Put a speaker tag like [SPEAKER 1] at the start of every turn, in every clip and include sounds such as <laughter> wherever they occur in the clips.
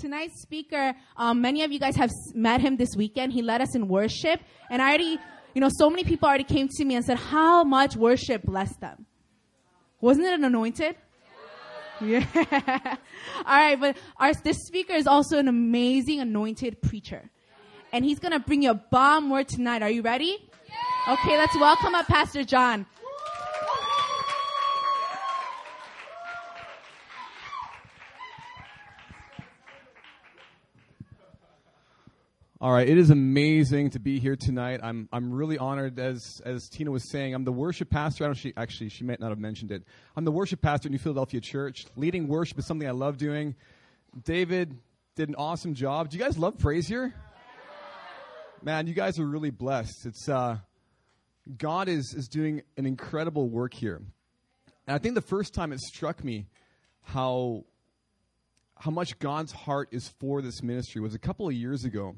[SPEAKER 1] tonight's speaker, um, many of you guys have met him this weekend. He led us in worship, and I already, you know, so many people already came to me and said how much worship blessed them. Wasn't it an anointed? Yeah. <laughs> All right, but our this speaker is also an amazing anointed preacher, and he's gonna bring you a bomb word tonight. Are you ready? Okay, let's welcome up Pastor John.
[SPEAKER 2] All right, it is amazing to be here tonight. I'm I'm really honored, as as Tina was saying. I'm the worship pastor. I don't she actually she might not have mentioned it. I'm the worship pastor at New Philadelphia Church. Leading worship is something I love doing. David did an awesome job. Do you guys love praise here? Man, you guys are really blessed. It's uh, God is is doing an incredible work here, and I think the first time it struck me how how much God's heart is for this ministry was a couple of years ago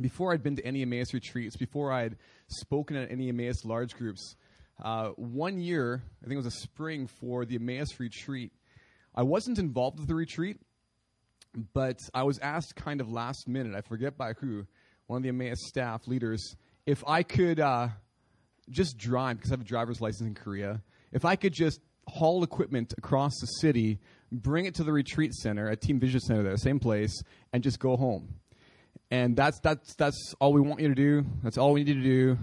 [SPEAKER 2] before I'd been to any Emmaus retreats, before I'd spoken at any Emmaus large groups, uh, one year, I think it was a spring for the Emmaus retreat, I wasn't involved with the retreat, but I was asked kind of last minute, I forget by who, one of the Emmaus staff leaders, if I could uh, just drive, because I have a driver's license in Korea, if I could just haul equipment across the city, bring it to the retreat center at Team Vision Center there, same place, and just go home and that's that's that's all we want you to do. That's all we need you to do.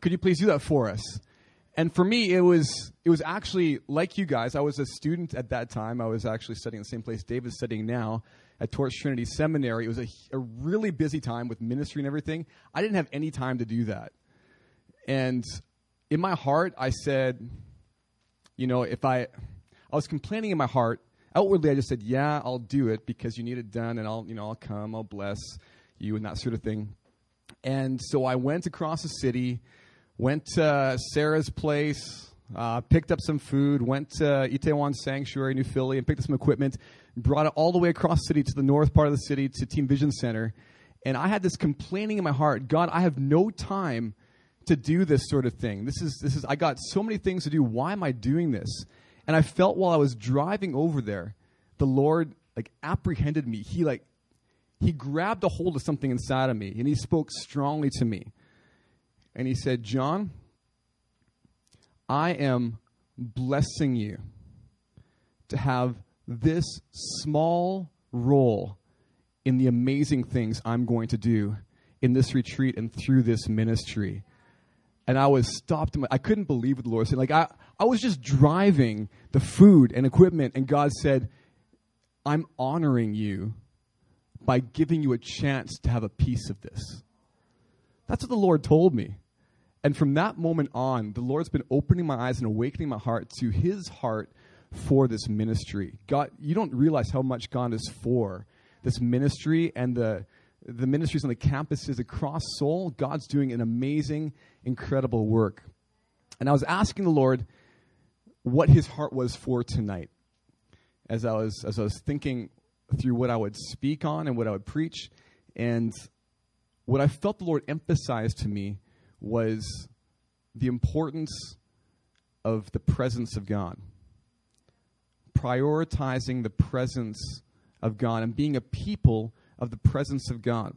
[SPEAKER 2] Could you please do that for us? And for me, it was it was actually like you guys. I was a student at that time. I was actually studying the same place David's studying now at Torch Trinity Seminary. It was a, a really busy time with ministry and everything. I didn't have any time to do that. And in my heart, I said, you know, if I, I was complaining in my heart. Outwardly, I just said, yeah, I'll do it because you need it done, and I'll, you know, I'll come, I'll bless you and that sort of thing. And so I went across the city, went to Sarah's place, uh, picked up some food, went to Itaewon Sanctuary, New Philly, and picked up some equipment, brought it all the way across the city to the north part of the city to Team Vision Center. And I had this complaining in my heart God, I have no time to do this sort of thing. This is, this is, I got so many things to do. Why am I doing this? And I felt while I was driving over there, the Lord like apprehended me. He like he grabbed a hold of something inside of me and he spoke strongly to me. And he said, John, I am blessing you to have this small role in the amazing things I'm going to do in this retreat and through this ministry. And I was stopped. I couldn't believe what the Lord said. Like, I, I was just driving the food and equipment, and God said, I'm honoring you by giving you a chance to have a piece of this. That's what the Lord told me. And from that moment on, the Lord's been opening my eyes and awakening my heart to his heart for this ministry. God, you don't realize how much God is for this ministry and the the ministries on the campuses across Seoul. God's doing an amazing, incredible work. And I was asking the Lord what his heart was for tonight. As I was as I was thinking through what I would speak on and what I would preach. And what I felt the Lord emphasized to me was the importance of the presence of God. Prioritizing the presence of God and being a people of the presence of God.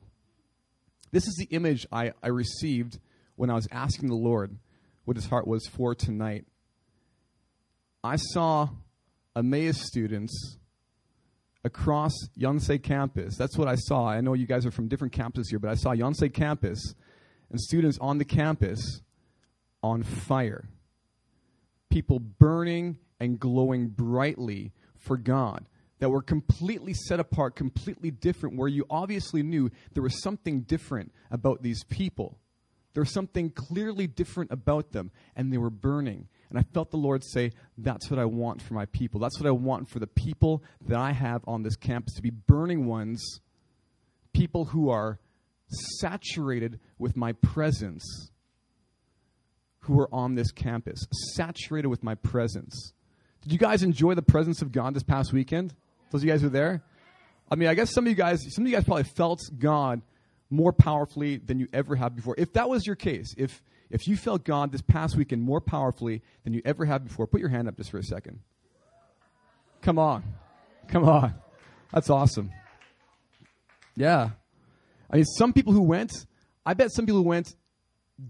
[SPEAKER 2] This is the image I, I received when I was asking the Lord what his heart was for tonight. I saw Emmaus students across Yonsei campus. That's what I saw. I know you guys are from different campuses here, but I saw Yonsei campus and students on the campus on fire. People burning and glowing brightly for God that were completely set apart, completely different, where you obviously knew there was something different about these people. There was something clearly different about them, and they were burning. And I felt the Lord say, That's what I want for my people. That's what I want for the people that I have on this campus to be burning ones, people who are saturated with my presence, who are on this campus, saturated with my presence. Did you guys enjoy the presence of God this past weekend? Those of you guys who were there? I mean, I guess some of you guys, some of you guys probably felt God more powerfully than you ever have before. If that was your case, if if you felt God this past weekend more powerfully than you ever have before, put your hand up just for a second. Come on. Come on. That's awesome. Yeah. I mean, some people who went, I bet some people who went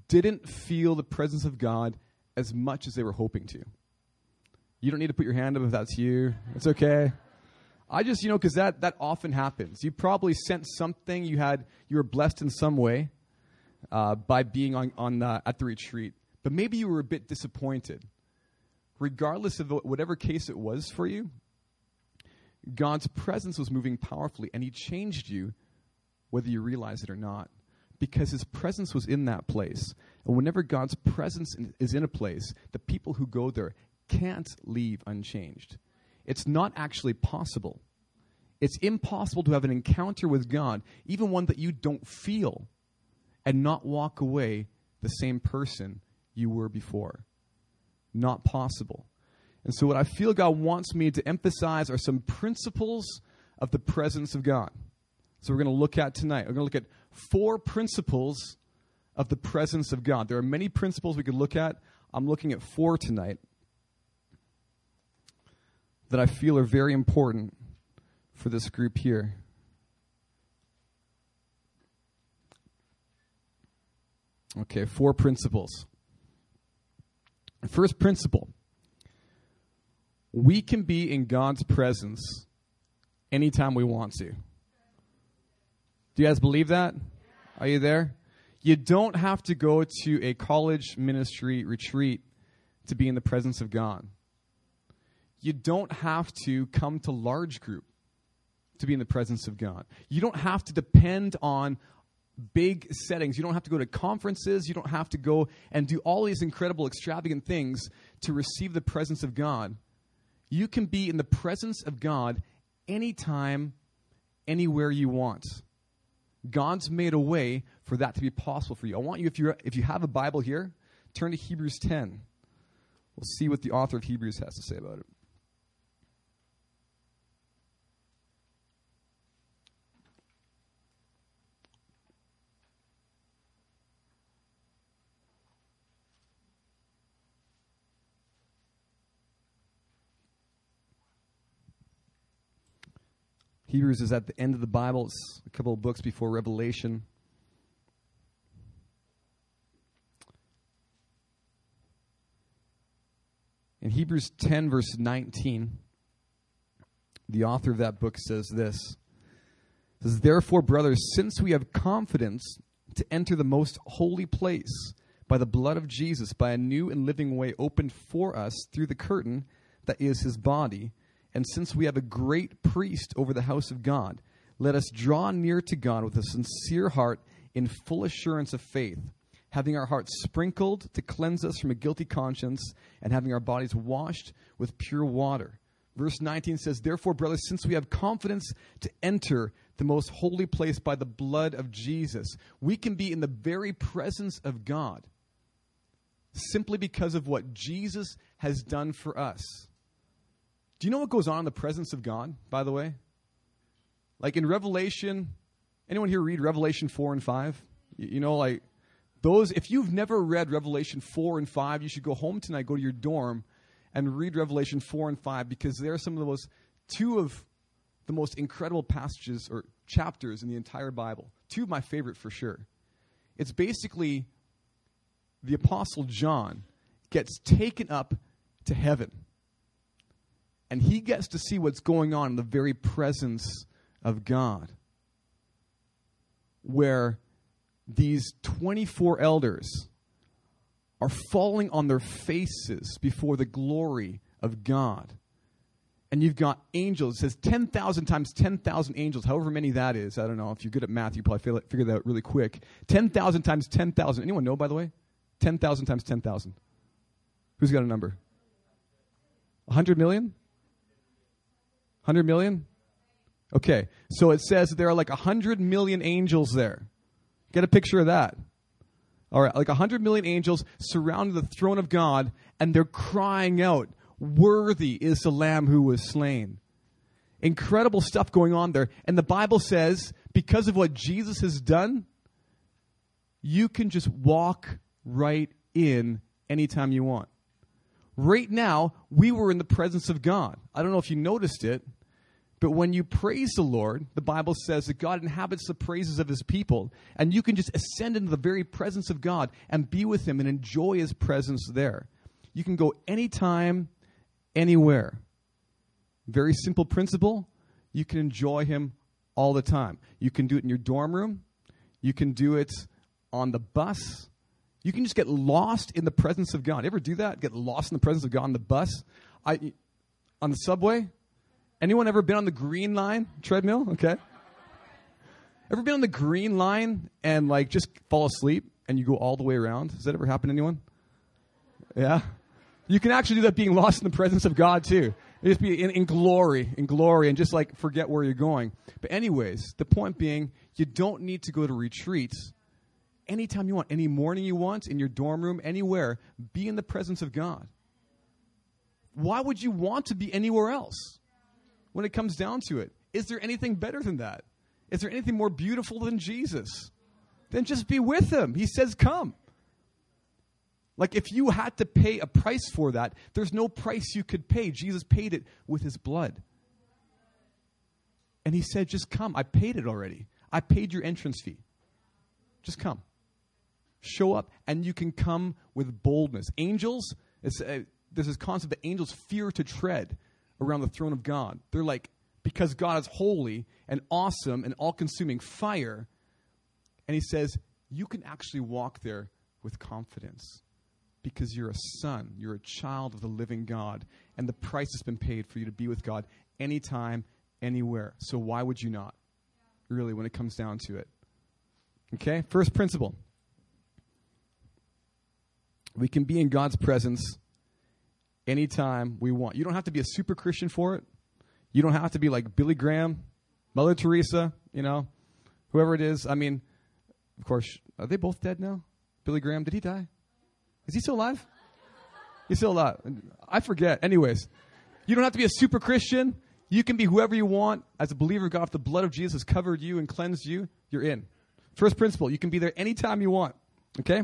[SPEAKER 2] didn't feel the presence of God as much as they were hoping to. You don't need to put your hand up if that's you. It's okay. I just, you know, because that, that often happens. You probably sensed something. You had, you were blessed in some way uh, by being on, on uh, at the retreat, but maybe you were a bit disappointed. Regardless of whatever case it was for you, God's presence was moving powerfully, and He changed you, whether you realize it or not, because His presence was in that place. And whenever God's presence is in a place, the people who go there can't leave unchanged. It's not actually possible. It's impossible to have an encounter with God, even one that you don't feel, and not walk away the same person you were before. Not possible. And so, what I feel God wants me to emphasize are some principles of the presence of God. So, we're going to look at tonight. We're going to look at four principles of the presence of God. There are many principles we could look at. I'm looking at four tonight that I feel are very important for this group here. Okay, four principles. First principle we can be in God's presence anytime we want to. Do you guys believe that? Are you there? You don't have to go to a college ministry retreat to be in the presence of God. You don't have to come to large group to be in the presence of God. You don't have to depend on big settings. You don't have to go to conferences. You don't have to go and do all these incredible, extravagant things to receive the presence of God. You can be in the presence of God anytime, anywhere you want. God's made a way for that to be possible for you. I want you, if, you if you have a Bible here, turn to Hebrews 10. We'll see what the author of Hebrews has to say about it. Hebrews is at the end of the Bible. It's a couple of books before Revelation. In Hebrews 10, verse 19, the author of that book says this says, Therefore, brothers, since we have confidence to enter the most holy place by the blood of Jesus, by a new and living way opened for us through the curtain that is his body, and since we have a great priest over the house of God, let us draw near to God with a sincere heart in full assurance of faith, having our hearts sprinkled to cleanse us from a guilty conscience, and having our bodies washed with pure water. Verse 19 says, Therefore, brothers, since we have confidence to enter the most holy place by the blood of Jesus, we can be in the very presence of God simply because of what Jesus has done for us. Do you know what goes on in the presence of God, by the way? Like in Revelation, anyone here read Revelation 4 and 5? You, know, like those, if you've never read Revelation 4 and 5, you should go home tonight, go to your dorm, and read Revelation 4 and 5 because they're some of the most, two of the most incredible passages or chapters in the entire Bible. Two of my favorite for sure. It's basically the Apostle John gets taken up to heaven and he gets to see what's going on in the very presence of God. Where these 24 elders are falling on their faces before the glory of God. And you've got angels. It says 10,000 times 10,000 angels, however many that is. I don't know. If you're good at math, you probably figure that out really quick. 10,000 times 10,000. Anyone know, by the way? 10,000 times 10,000. Who's got a number? 100 million? 100 million? Okay, so it says there are like 100 million angels there. Get a picture of that. All right, like 100 million angels surrounding the throne of God, and they're crying out, Worthy is the Lamb who was slain. Incredible stuff going on there. And the Bible says, because of what Jesus has done, you can just walk right in anytime you want. Right now, we were in the presence of God. I don't know if you noticed it, But when you praise the Lord, the Bible says that God inhabits the praises of his people, and you can just ascend into the very presence of God and be with him and enjoy his presence there. You can go anytime, anywhere. Very simple principle. You can enjoy him all the time. You can do it in your dorm room, you can do it on the bus. You can just get lost in the presence of God. ever do that? Get lost in the presence of God on the bus? I, on the subway? Anyone ever been on the green line treadmill? Okay. Ever been on the green line and like just fall asleep and you go all the way around? Has that ever happened to anyone? Yeah. You can actually do that being lost in the presence of God too. just be in, in glory, in glory, and just like forget where you're going. But anyways, the point being, you don't need to go to retreats anytime you want, any morning you want, in your dorm room, anywhere. Be in the presence of God. Why would you want to be anywhere else? When it comes down to it. Is there anything better than that? Is there anything more beautiful than Jesus? Then just be with him. He says, Come. Like if you had to pay a price for that, there's no price you could pay. Jesus paid it with his blood. And he said, Just come. I paid it already. I paid your entrance fee. Just come. Show up, and you can come with boldness. Angels, uh, there's this concept that angels fear to tread around the throne of God. They're like, because God is holy and awesome and all consuming fire. And he says, you can actually walk there with confidence because you're a son, you're a child of the living God, and the price has been paid for you to be with God anytime, anywhere. So why would you not? Really, when it comes down to it. Okay? First principle. We can be in God's presence anytime we want. You don't have to be a super Christian for it. You don't have to be like Billy Graham, Mother Teresa, you know, whoever it is. I mean, of course, are they both dead now? Billy Graham, did he die? Is he still alive? He's still alive. I forget. Anyways, you don't have to be a super Christian. You can be whoever you want. As a believer of God, if the blood of Jesus has covered you and cleansed you, you're in. First principle, you can be there anytime you want. Okay?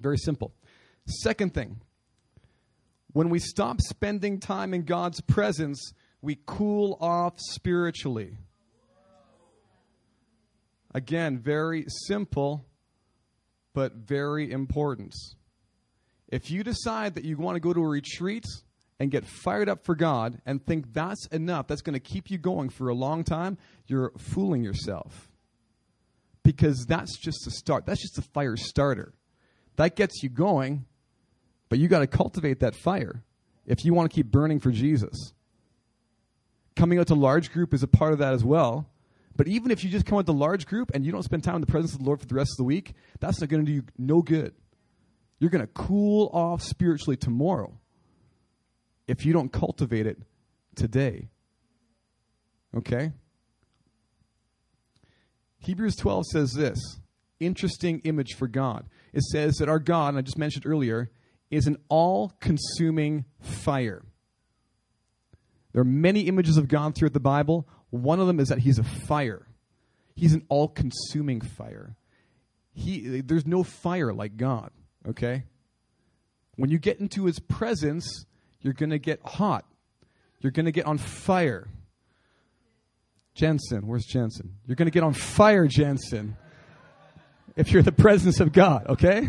[SPEAKER 2] Very simple. Second thing, when we stop spending time in God's presence, we cool off spiritually. Again, very simple, but very important. If you decide that you want to go to a retreat and get fired up for God and think that's enough, that's going to keep you going for a long time, you're fooling yourself. Because that's just a start. That's just a fire starter. That gets you going, but you got to cultivate that fire if you want to keep burning for Jesus. Coming out to large group is a part of that as well. But even if you just come out to large group and you don't spend time in the presence of the Lord for the rest of the week, that's not going to do you no good. You're going to cool off spiritually tomorrow if you don't cultivate it today. Okay? Hebrews 12 says this interesting image for God. It says that our God, and I just mentioned earlier, is an all consuming fire. There are many images of God throughout the Bible. One of them is that he's a fire. He's an all consuming fire. He, there's no fire like God, okay? When you get into his presence, you're going to get hot. You're going to get on fire. Jensen, where's Jensen? You're going to get on fire, Jensen, if you're the presence of God, okay?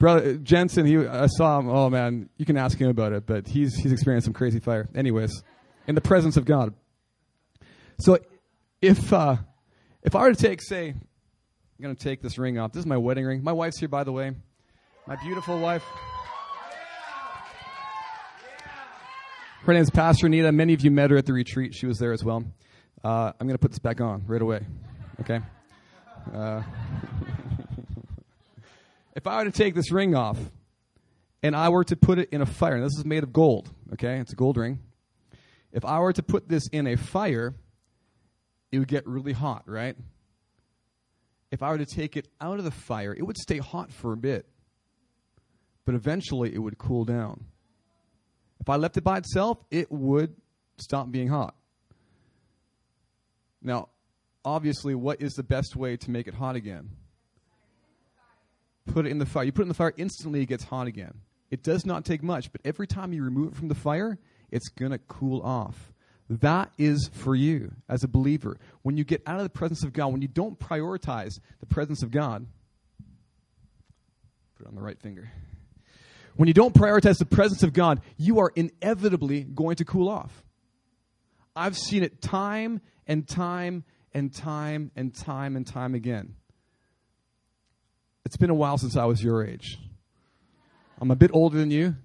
[SPEAKER 2] Brother Jensen, he I saw him. Oh man, you can ask him about it, but he's he's experienced some crazy fire. Anyways, in the presence of God. So, if uh, if I were to take, say, I'm gonna take this ring off. This is my wedding ring. My wife's here, by the way. My beautiful wife. Her name's Pastor Anita. Many of you met her at the retreat. She was there as well. Uh, I'm to put this back on right away. Okay? Uh, if I were to take this ring off and I were to put it in a fire, and this is made of gold, okay? It's a gold ring. If I were to put this in a fire, it would get really hot, right? If I were to take it out of the fire, it would stay hot for a bit. But eventually it would cool down. If I left it by itself, it would stop being hot. Now, obviously, what is the best way to make it hot again? Put it in the fire. You put it in the fire, instantly it gets hot again. It does not take much, but every time you remove it from the fire, it's going to cool off. That is for you as a believer. When you get out of the presence of God, when you don't prioritize the presence of God, put it on the right finger. When you don't prioritize the presence of God, you are inevitably going to cool off. I've seen it time and time and time and time and time again. It's been a while since I was your age. I'm a bit older than you.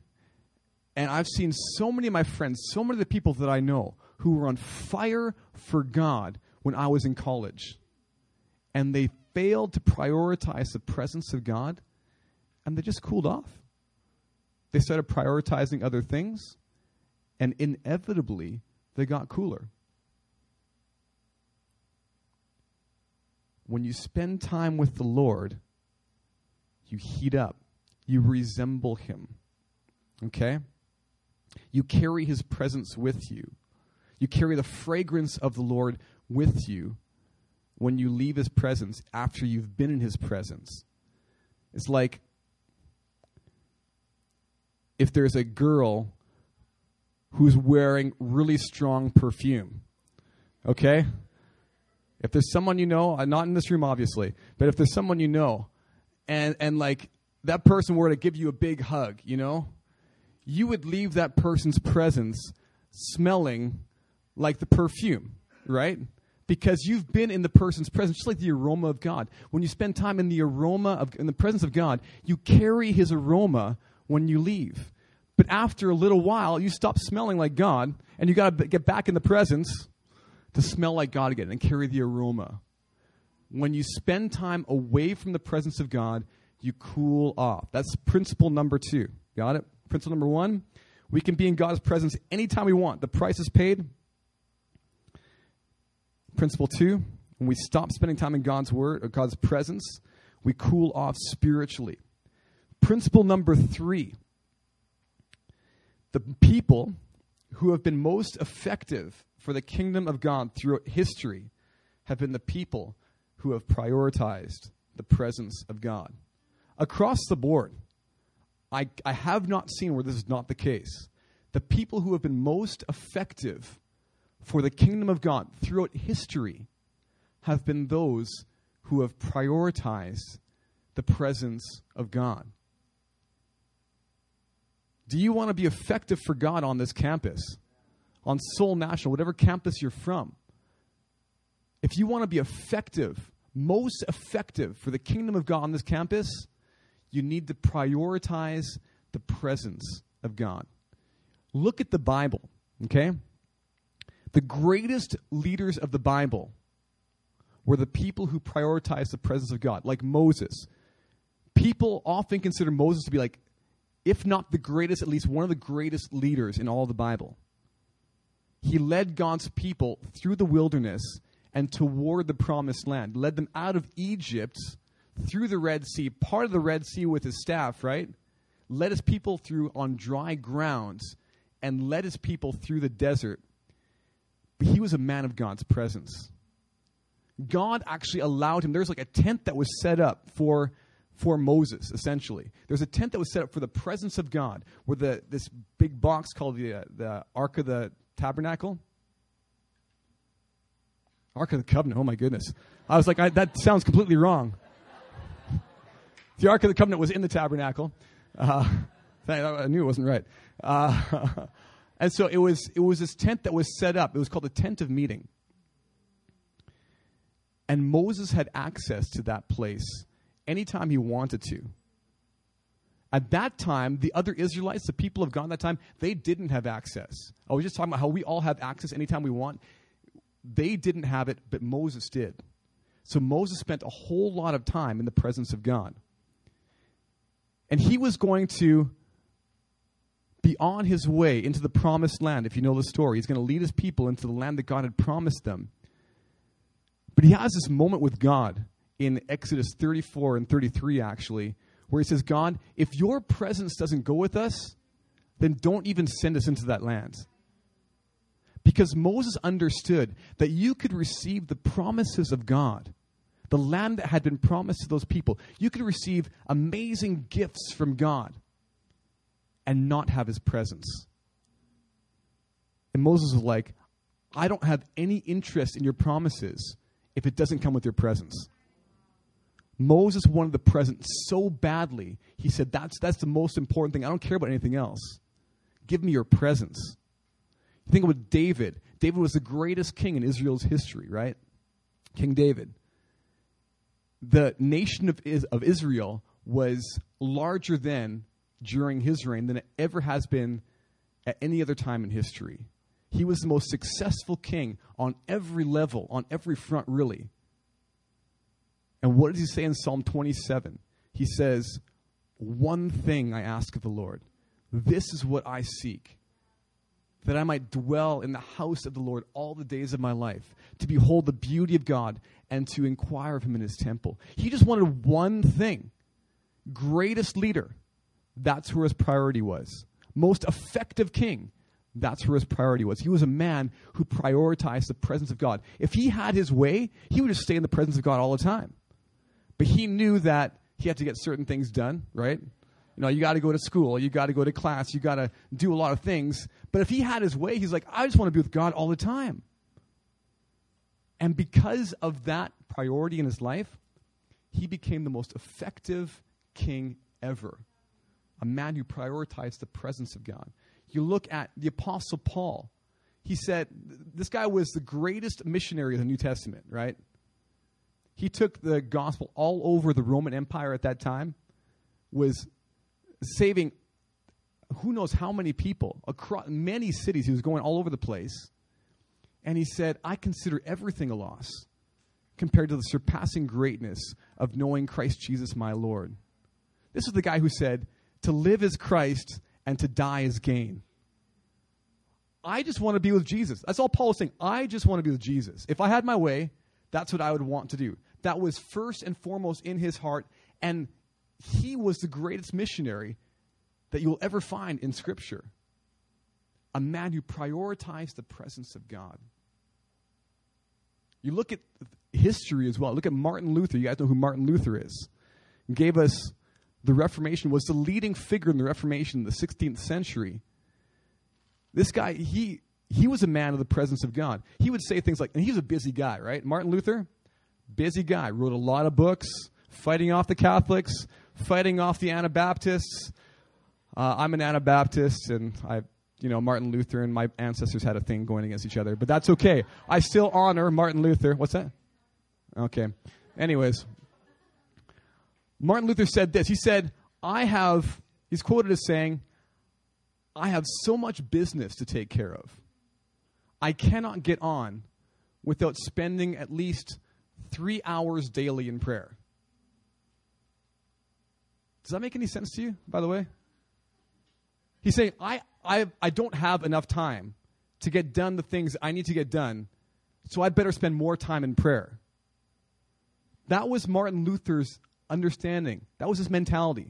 [SPEAKER 2] And I've seen so many of my friends, so many of the people that I know who were on fire for God when I was in college. And they failed to prioritize the presence of God, and they just cooled off. They started prioritizing other things, and inevitably, they got cooler. When you spend time with the Lord, you heat up, you resemble Him. Okay? You carry His presence with you. You carry the fragrance of the Lord with you when you leave His presence after you've been in His presence. It's like if there's a girl who's wearing really strong perfume. Okay? If there's someone you know, uh, not in this room obviously, but if there's someone you know, and, and like that person were to give you a big hug, you know, you would leave that person's presence smelling like the perfume, right? Because you've been in the person's presence, just like the aroma of God. When you spend time in the aroma of, in the presence of God, you carry His aroma when you leave. But after a little while, you stop smelling like God, and you got to get back in the presence to smell like God again and carry the aroma. When you spend time away from the presence of God, you cool off. That's principle number two. Got it? Principle number one we can be in God's presence anytime we want. The price is paid. Principle two when we stop spending time in God's word or God's presence, we cool off spiritually. Principle number three the people who have been most effective for the kingdom of God throughout history have been the people who have prioritized the presence of God. Across the board, I, I have not seen where this is not the case. The people who have been most effective for the kingdom of God throughout history have been those who have prioritized the presence of God. Do you want to be effective for God on this campus? On Seoul National, whatever campus you're from. If you want to be effective, most effective for the kingdom of God on this campus, you need to prioritize the presence of God. Look at the Bible, okay? The greatest leaders of the Bible were the people who prioritized the presence of God, like Moses. People often consider Moses to be like if not the greatest, at least one of the greatest leaders in all the Bible. He led God's people through the wilderness and toward the promised land, led them out of Egypt through the Red Sea, part of the Red Sea with his staff, right? Led his people through on dry grounds and led his people through the desert. But he was a man of God's presence. God actually allowed him, there's like a tent that was set up for for Moses, essentially. There's a tent that was set up for the presence of God, where the, this big box called the, uh, the Ark of the Tabernacle. Ark of the Covenant, oh my goodness. I was like, I, that sounds completely wrong. the Ark of the Covenant was in the tabernacle. Uh, I knew it wasn't right. Uh, <laughs> and so it was, it was this tent that was set up. It was called the tent of meeting. And Moses had access to that place anytime he wanted to. At that time, the other Israelites, the people of God at that time, they didn't have access. I was just talking about how we all have access anytime we want. They didn't have it, but Moses did. So Moses spent a whole lot of time in the presence of God. And he was going to be on his way into the promised land, if you know the story. He's going to lead his people into the land that God had promised them. But he has this moment with God in Exodus 34 and 33, actually, where he says, God, if your presence doesn't go with us, then don't even send us into that land. Because Moses understood that you could receive the promises of God, the land that had been promised to those people. You could receive amazing gifts from God and not have his presence. And Moses was like, I don't have any interest in your promises if it doesn't come with your presence. Moses wanted the presence so badly, he said, That's, that's the most important thing. I don't care about anything else. Give me your presence. Think about David. David was the greatest king in Israel's history, right? King David. The nation of, of Israel was larger then during his reign than it ever has been at any other time in history. He was the most successful king on every level, on every front, really. And what does he say in Psalm 27? He says, One thing I ask of the Lord, this is what I seek, that I might dwell in the house of the Lord all the days of my life, to behold the beauty of God and to inquire of him in his temple. He just wanted one thing greatest leader. That's where his priority was. Most effective king. That's where his priority was. He was a man who prioritized the presence of God. If he had his way, he would just stay in the presence of God all the time. But he knew that he had to get certain things done, right? You know, you got to go to school, you got to go to class, you got to do a lot of things. But if he had his way, he's like, I just want to be with God all the time. And because of that priority in his life, he became the most effective king ever. A man who prioritized the presence of God. You look at the Apostle Paul. He said, this guy was the greatest missionary of the New Testament, right? He took the gospel all over the Roman Empire at that time, was saving who knows how many people across many cities. He was going all over the place. And he said, I consider everything a loss compared to the surpassing greatness of knowing Christ Jesus my Lord. This is the guy who said, To live is Christ and to die is gain. I just want to be with Jesus. That's all Paul is saying. I just want to be with Jesus. If I had my way, that's what I would want to do. That was first and foremost in his heart. And he was the greatest missionary that you'll ever find in Scripture. A man who prioritized the presence of God. You look at history as well. Look at Martin Luther. You guys know who Martin Luther is. He gave us the Reformation, was the leading figure in the Reformation in the 16th century. This guy, he he was a man of the presence of God. He would say things like, and he was a busy guy, right? Martin Luther, busy guy, wrote a lot of books, fighting off the Catholics, fighting off the Anabaptists. Uh, I'm an Anabaptist, and I, you know, Martin Luther and my ancestors had a thing going against each other, but that's okay. I still honor Martin Luther. What's that? Okay. Anyways, Martin Luther said this. He said, I have, he's quoted as saying, I have so much business to take care of. I cannot get on without spending at least three hours daily in prayer. Does that make any sense to you, by the way? He's saying, I, I, I don't have enough time to get done the things I need to get done, so I better spend more time in prayer. That was Martin Luther's understanding. That was his mentality.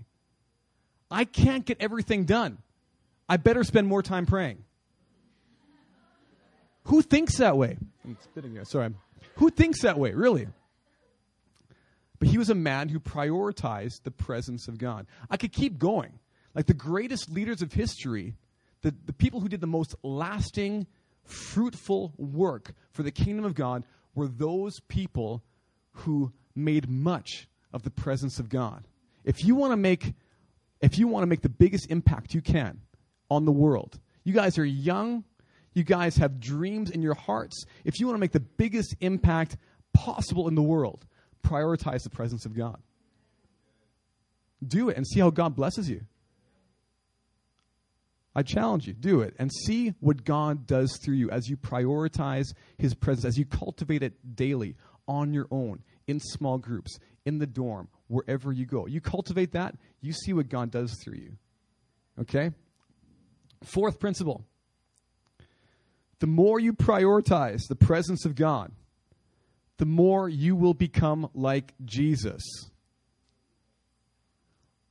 [SPEAKER 2] I can't get everything done. I better spend more time praying. Who thinks that way? I'm spitting here. Sorry. Who thinks that way, really? But he was a man who prioritized the presence of God. I could keep going. Like the greatest leaders of history, the, the people who did the most lasting, fruitful work for the kingdom of God were those people who made much of the presence of God. If you want to make if you want to make the biggest impact you can on the world, you guys are young, you guys have dreams in your hearts. If you want to make the biggest impact possible in the world, prioritize the presence of God. Do it and see how God blesses you. I challenge you, do it and see what God does through you as you prioritize His presence, as you cultivate it daily on your own, in small groups, in the dorm, wherever you go. You cultivate that, you see what God does through you. Okay? Fourth principle the more you prioritize the presence of God, the more you will become like Jesus.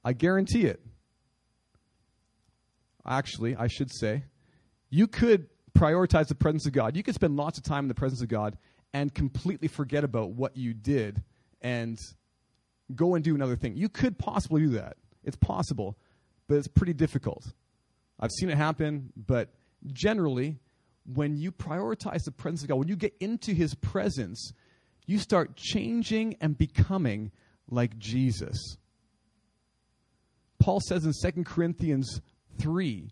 [SPEAKER 2] I guarantee it. Actually, I should say, you could prioritize the presence of God. You could spend lots of time in the presence of God and completely forget about what you did and go and do another thing. You could possibly do that. It's possible, but it's pretty difficult. I've seen it happen, but generally, when you prioritize the presence of God, when you get into His presence, you start changing and becoming like Jesus. Paul says in 2 Corinthians 3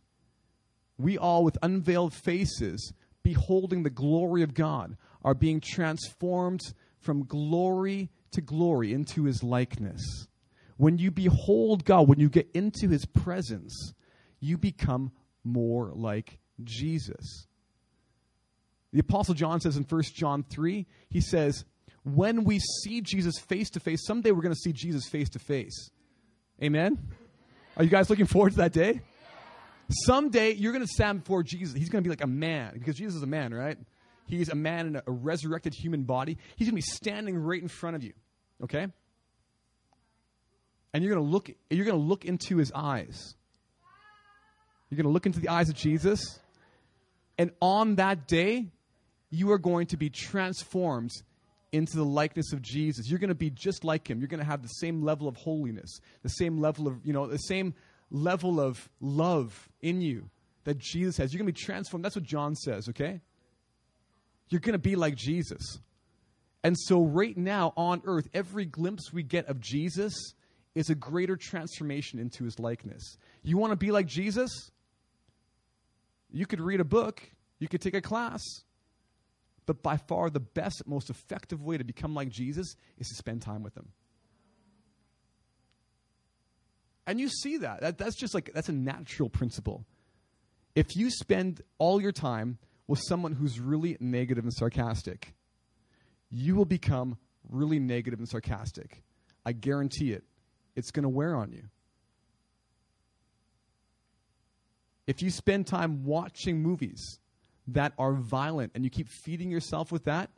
[SPEAKER 2] we all, with unveiled faces, beholding the glory of God, are being transformed from glory to glory into his likeness. When you behold God, when you get into his presence, you become more like Jesus. The Apostle John says in 1 John 3, he says, When we see Jesus face to face, someday we're going to see Jesus face to face. Amen? Are you guys looking forward to that day? Someday you're going to stand before Jesus. He's going to be like a man because Jesus is a man, right? He's a man in a, resurrected human body. He's going to be standing right in front of you, okay? And you're going to look you're going to look into his eyes. You're going to look into the eyes of Jesus. And on that day, you are going to be transformed into the likeness of Jesus. You're going to be just like him. You're going to have the same level of holiness, the same level of, you know, the same level of love in you that Jesus has. You're going to be transformed. That's what John says, okay? You're going to be like Jesus. And so, right now on earth, every glimpse we get of Jesus is a greater transformation into his likeness. You want to be like Jesus? You could read a book, you could take a class. But by far, the best, most effective way to become like Jesus is to spend time with him. And you see that. that. That's just like, that's a natural principle. If you spend all your time with someone who's really negative and sarcastic, you will become really negative and sarcastic. I guarantee it. It's going to wear on you. If you spend time watching movies that are violent and you keep feeding yourself with that,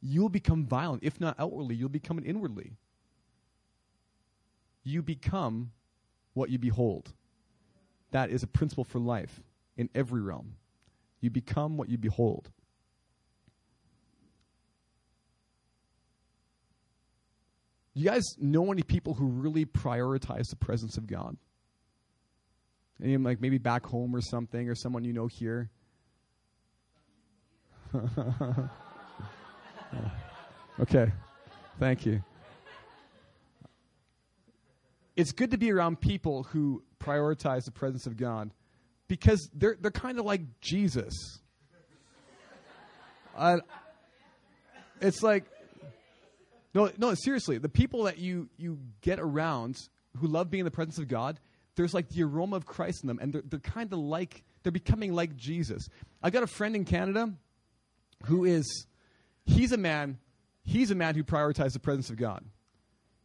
[SPEAKER 2] you'll become violent. If not outwardly, you'll become it inwardly. You become what you behold. That is a principle for life in every realm. You become what you behold. You guys know any people who really prioritize the presence of God? Any like maybe back home or something, or someone you know here? <laughs> okay, thank you. It's good to be around people who prioritize the presence of God because they're they're kind of like Jesus. Uh, it's like no, no, seriously. The people that you you get around who love being in the presence of God, there's like the aroma of Christ in them, and they're, they're kind of like they're becoming like Jesus. I got a friend in Canada who is he's a man he's a man who prioritizes the presence of God.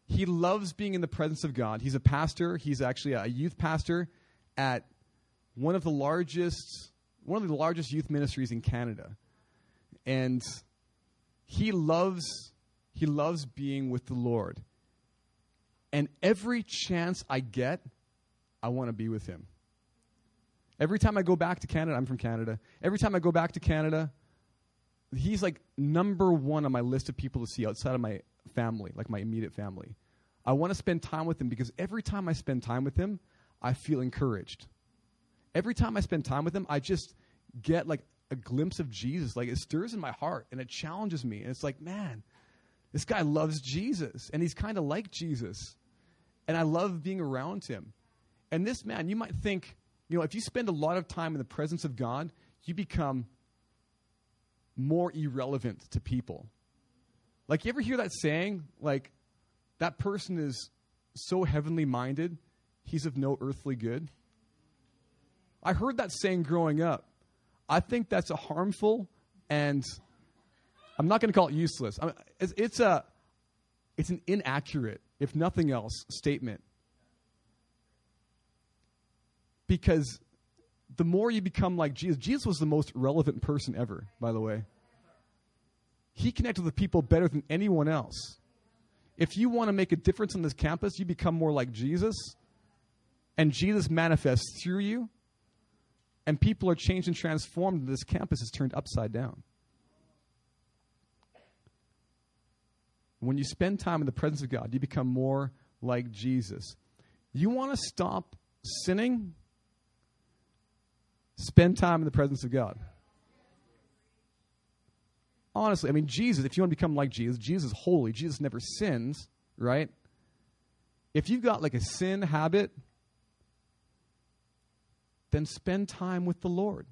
[SPEAKER 2] He loves being in the presence of God. He's a pastor. He's actually a youth pastor at one of the largest one of the largest youth ministries in Canada. And he loves he loves being with the Lord. And every chance I get, I want to be with him. Every time I go back to Canada, I'm from Canada. Every time I go back to Canada, he's like number one on my list of people to see outside of my family, like my immediate family. I want to spend time with him because every time I spend time with him, I feel encouraged. Every time I spend time with him, I just get like a glimpse of Jesus. Like it stirs in my heart and it challenges me. And it's like, man, this guy loves Jesus, and he's kind of like Jesus. And I love being around him. And this man, you might think, you know, if you spend a lot of time in the presence of God, you become more irrelevant to people. Like, you ever hear that saying? Like, that person is so heavenly minded, he's of no earthly good. I heard that saying growing up. I think that's a harmful and I'm not going to call it useless. I mean, it's, it's, a, it's an inaccurate, if nothing else, statement. Because the more you become like Jesus, Jesus was the most relevant person ever, by the way. He connected with people better than anyone else. If you want to make a difference on this campus, you become more like Jesus, and Jesus manifests through you, and people are changed and transformed, and this campus is turned upside down. When you spend time in the presence of God, you become more like Jesus. You want to stop sinning? Spend time in the presence of God. honestly, I mean, Jesus, if you want to become like Jesus, Jesus is holy, Jesus never sins, right? If you've got like a sin habit, then spend time with the Lord.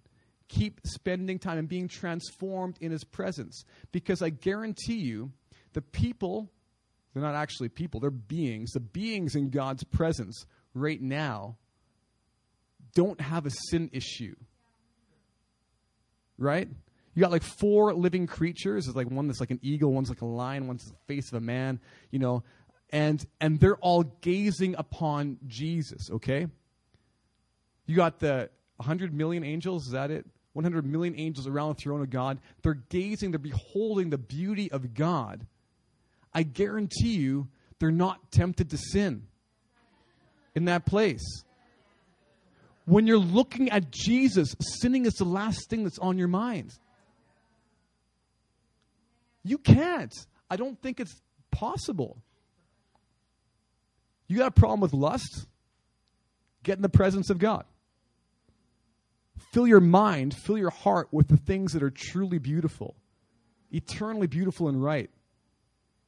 [SPEAKER 2] Keep spending time and being transformed in His presence. Because I guarantee you, the people, they're not actually people, they're beings, the beings in God's presence right now don't have a sin issue. Right? You got like four living creatures. There's like one that's like an eagle, one's like a lion, one's the face of a man, you know, and and they're all gazing upon Jesus, okay? You got the 100 million angels, is that it? 100 million angels around the throne of God. They're gazing, they're beholding the beauty of God. I guarantee you, they're not tempted to sin in that place. When you're looking at Jesus, sinning is the last thing that's on your mind. You can't. I don't think it's possible. You got a problem with lust? Get in the presence of God. Fill your mind, fill your heart with the things that are truly beautiful, eternally beautiful and right.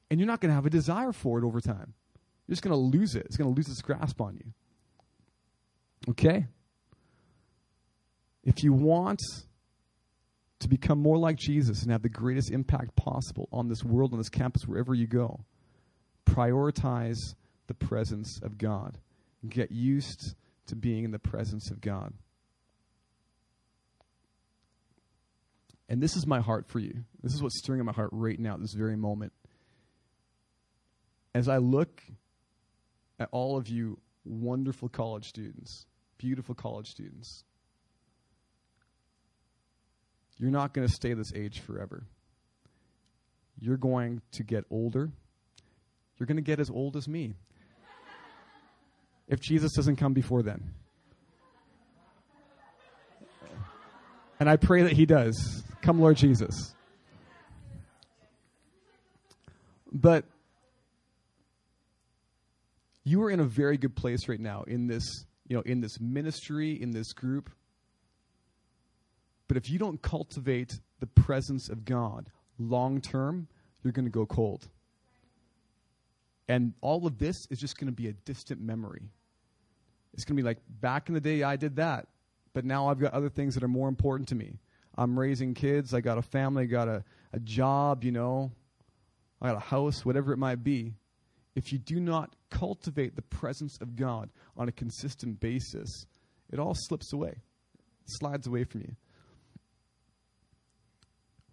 [SPEAKER 2] And you're not going to have a desire for it over time. You're just going to lose it. It's going to lose its grasp on you. Okay? If you want to become more like Jesus and have the greatest impact possible on this world, on this campus, wherever you go, prioritize the presence of God. Get used to being in the presence of God. And this is my heart for you. This is what's stirring in my heart right now, at this very moment. As I look at all of you wonderful college students, beautiful college students, you're not going to stay this age forever. You're going to get older. You're going to get as old as me. if Jesus doesn't come before then. And I pray that he does. Come, Lord Jesus. But you are in a very good place right now in this, you know, in this ministry, in this group. But if you don't cultivate the presence of God long term, you're going to go cold. And all of this is just going to be a distant memory. It's going to be like, back in the day, I did that. But now I've got other things that are more important to me. I'm raising kids. I got a family. I got a, a job, you know. I got a house, whatever it might be. If you do not cultivate the presence of God on a consistent basis, it all slips away, it slides away from you.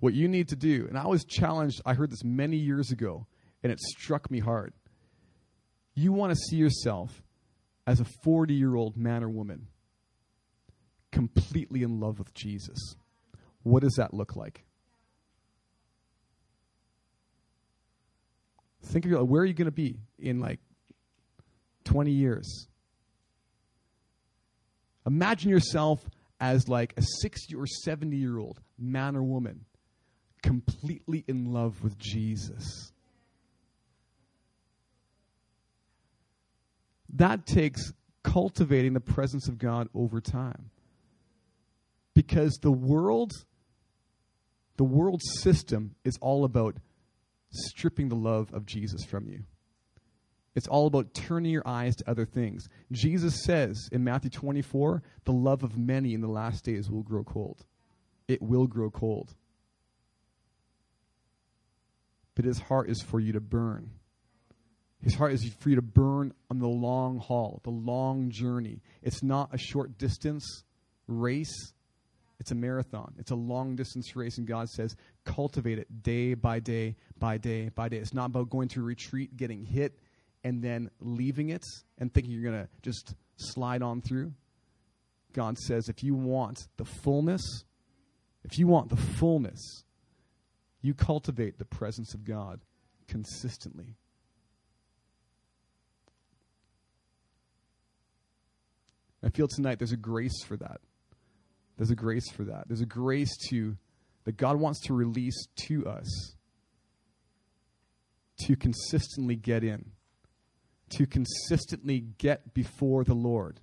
[SPEAKER 2] What you need to do, and I was challenged, I heard this many years ago, and it struck me hard. You want to see yourself as a 40 year old man or woman completely in love with Jesus. What does that look like? Think of your, where are you going to be in like 20 years? Imagine yourself as like a 60 or 70 year old man or woman completely in love with Jesus. That takes cultivating the presence of God over time. Because the world the world system is all about stripping the love of Jesus from you. It's all about turning your eyes to other things. Jesus says in Matthew 24, the love of many in the last days will grow cold. It will grow cold but his heart is for you to burn. His heart is for you to burn on the long haul, the long journey. It's not a short distance race, it's a marathon. It's a long distance race, and God says, cultivate it day by day by day by day. It's not about going to retreat, getting hit, and then leaving it and thinking you're going to just slide on through. God says, if you want the fullness, if you want the fullness you cultivate the presence of God consistently. I feel tonight there's a grace for that. There's a grace for that. There's a grace to that God wants to release to us to consistently get in, to consistently get before the Lord.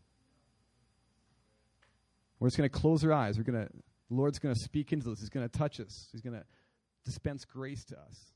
[SPEAKER 2] We're just going to close our eyes. We're going to, the Lord's going to speak into this. He's going to touch us. He's going to dispense grace to us.